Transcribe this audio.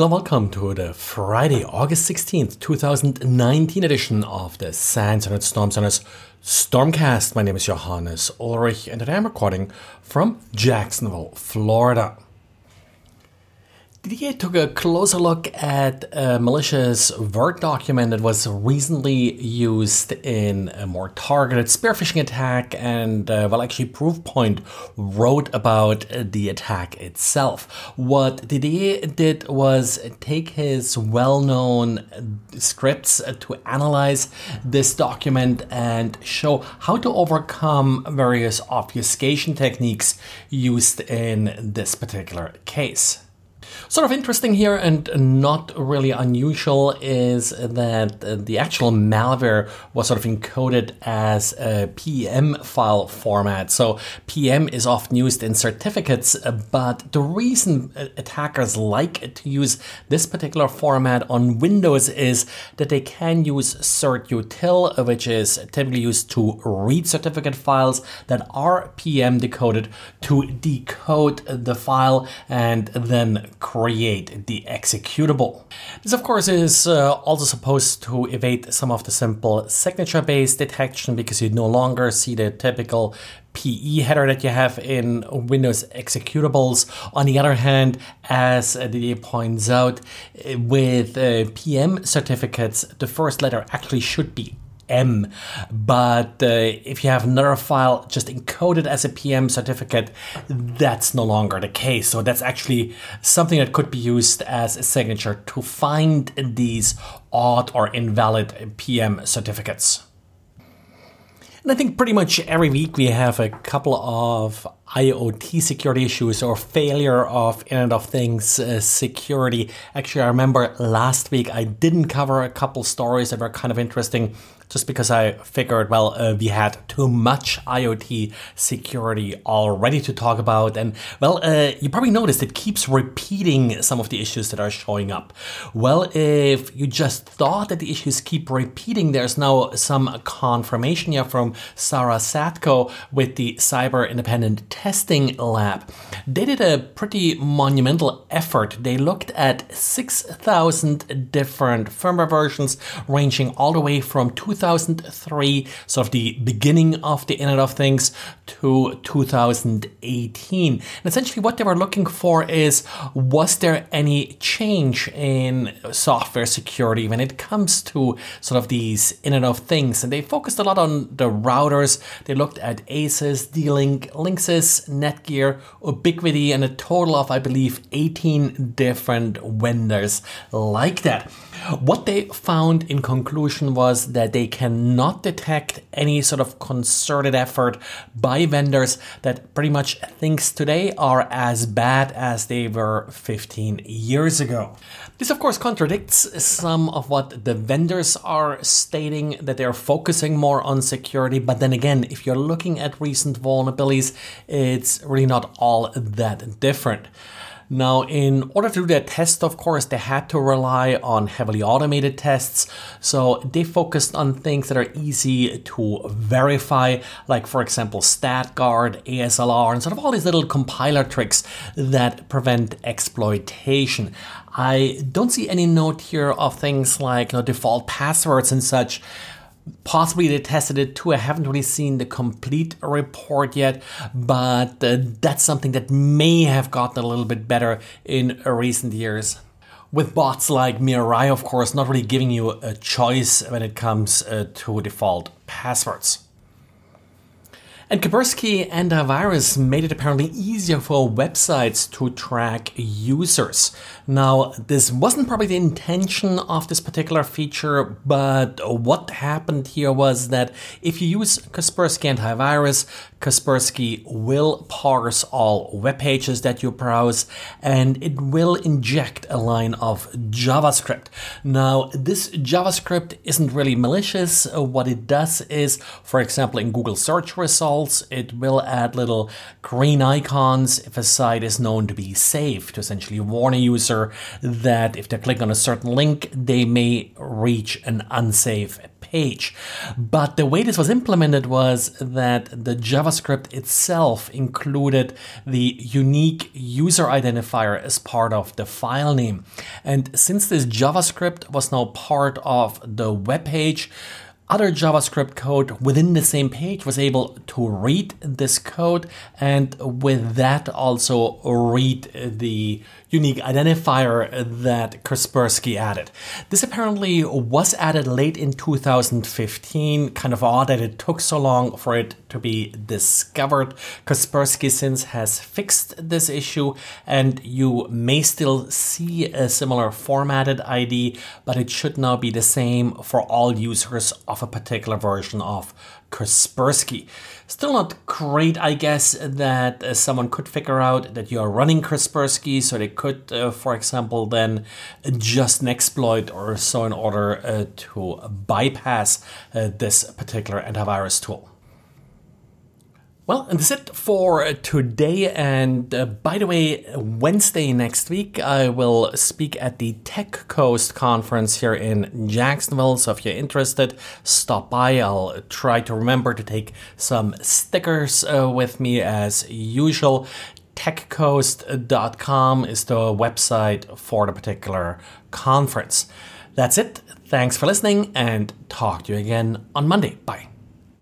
Hello, welcome to the Friday, August 16th, 2019 edition of the SANS and Storm Center's Stormcast. My name is Johannes Ulrich and today I'm recording from Jacksonville, Florida. Didier took a closer look at a malicious Word document that was recently used in a more targeted spear phishing attack, and uh, well, actually, Proofpoint wrote about the attack itself. What Didier did was take his well known scripts to analyze this document and show how to overcome various obfuscation techniques used in this particular case. Sort of interesting here and not really unusual is that the actual malware was sort of encoded as a PEM file format. So PEM is often used in certificates, but the reason attackers like to use this particular format on Windows is that they can use certutil, which is typically used to read certificate files that are PEM decoded to decode the file and then create the executable. This of course is uh, also supposed to evade some of the simple signature based detection because you no longer see the typical PE header that you have in Windows executables. On the other hand, as Didier points out, with uh, PEM certificates, the first letter actually should be M. But uh, if you have another file just encoded as a PEM certificate, that's no longer the case. So that's actually something that could be used as a signature to find these odd or invalid PEM certificates. And I think pretty much every week we have a couple of IoT security issues or failure of Internet of Things uh, security. Actually, I remember last week I didn't cover a couple stories that were kind of interesting just because I figured, well, uh, we had too much IoT security already to talk about. And, well, uh, you probably noticed it keeps repeating some of the issues that are showing up. Well, if you just thought that the issues keep repeating, there's now some confirmation here from Sarah Zatko with the Cyber Independent Testing Lab. They did a pretty monumental effort. They looked at 6,000 different firmware versions ranging all the way from 2000 2003, sort of the beginning of the Internet of Things, to 2018. And essentially, what they were looking for is was there any change in software security when it comes to sort of these Internet of Things? And they focused a lot on the routers. They looked at ASUS, D-Link, Linksys, Netgear, Ubiquiti, and a total of, I believe, 18 different vendors like that. What they found in conclusion was that they cannot detect any sort of concerted effort by vendors that pretty much things today are as bad as they were 15 years ago. This, of course, contradicts some of what the vendors are stating that they're focusing more on security. But then again, if you're looking at recent vulnerabilities, it's really not all that different. Now, in order to do their test, of course, they had to rely on heavily automated tests. So they focused on things that are easy to verify, like, for example, StackGuard, ASLR, and sort of all these little compiler tricks that prevent exploitation. I don't see any note here of things like you know, default passwords and such. Possibly they tested it too. I haven't really seen the complete report yet, but uh, that's something that may have gotten a little bit better in recent years with bots like Mirai, of course, not really giving you a choice when it comes uh, to default passwords. And Kaspersky and made it apparently easier for websites to track users. Now, this wasn't probably the intention of this particular feature, but what happened here was that if you use Kaspersky Antivirus, Kaspersky will parse all web pages that you browse and it will inject a line of JavaScript. Now, this JavaScript isn't really malicious. What it does is, for example, in Google search results, it will add little green icons if a site is known to be safe to essentially warn a user that if they click on a certain link, they may reach an unsafe page. But the way this was implemented was that the JavaScript itself included the unique user identifier as part of the file name. And since this JavaScript was now part of the web page, other JavaScript code within the same page was able to read this code and with that also read the unique identifier that Kaspersky added. This apparently was added late in 2015, kind of odd that it took so long for it to be discovered. Kaspersky since has fixed this issue and you may still see a similar formatted ID, but it should now be the same for all users of a particular version of Kaspersky. Still not great, I guess, that uh, someone could figure out that you are running Kaspersky, so they could, uh, for example, then adjust an exploit or so in order uh, to bypass uh, this particular antivirus tool. Well, and that's it for today. And uh, by the way, Wednesday next week, I will speak at the Tech Coast conference here in Jacksonville. So if you're interested, stop by. I'll try to remember to take some stickers uh, with me as usual. TechCoast.com is the website for the particular conference. That's it. Thanks for listening and talk to you again on Monday. Bye.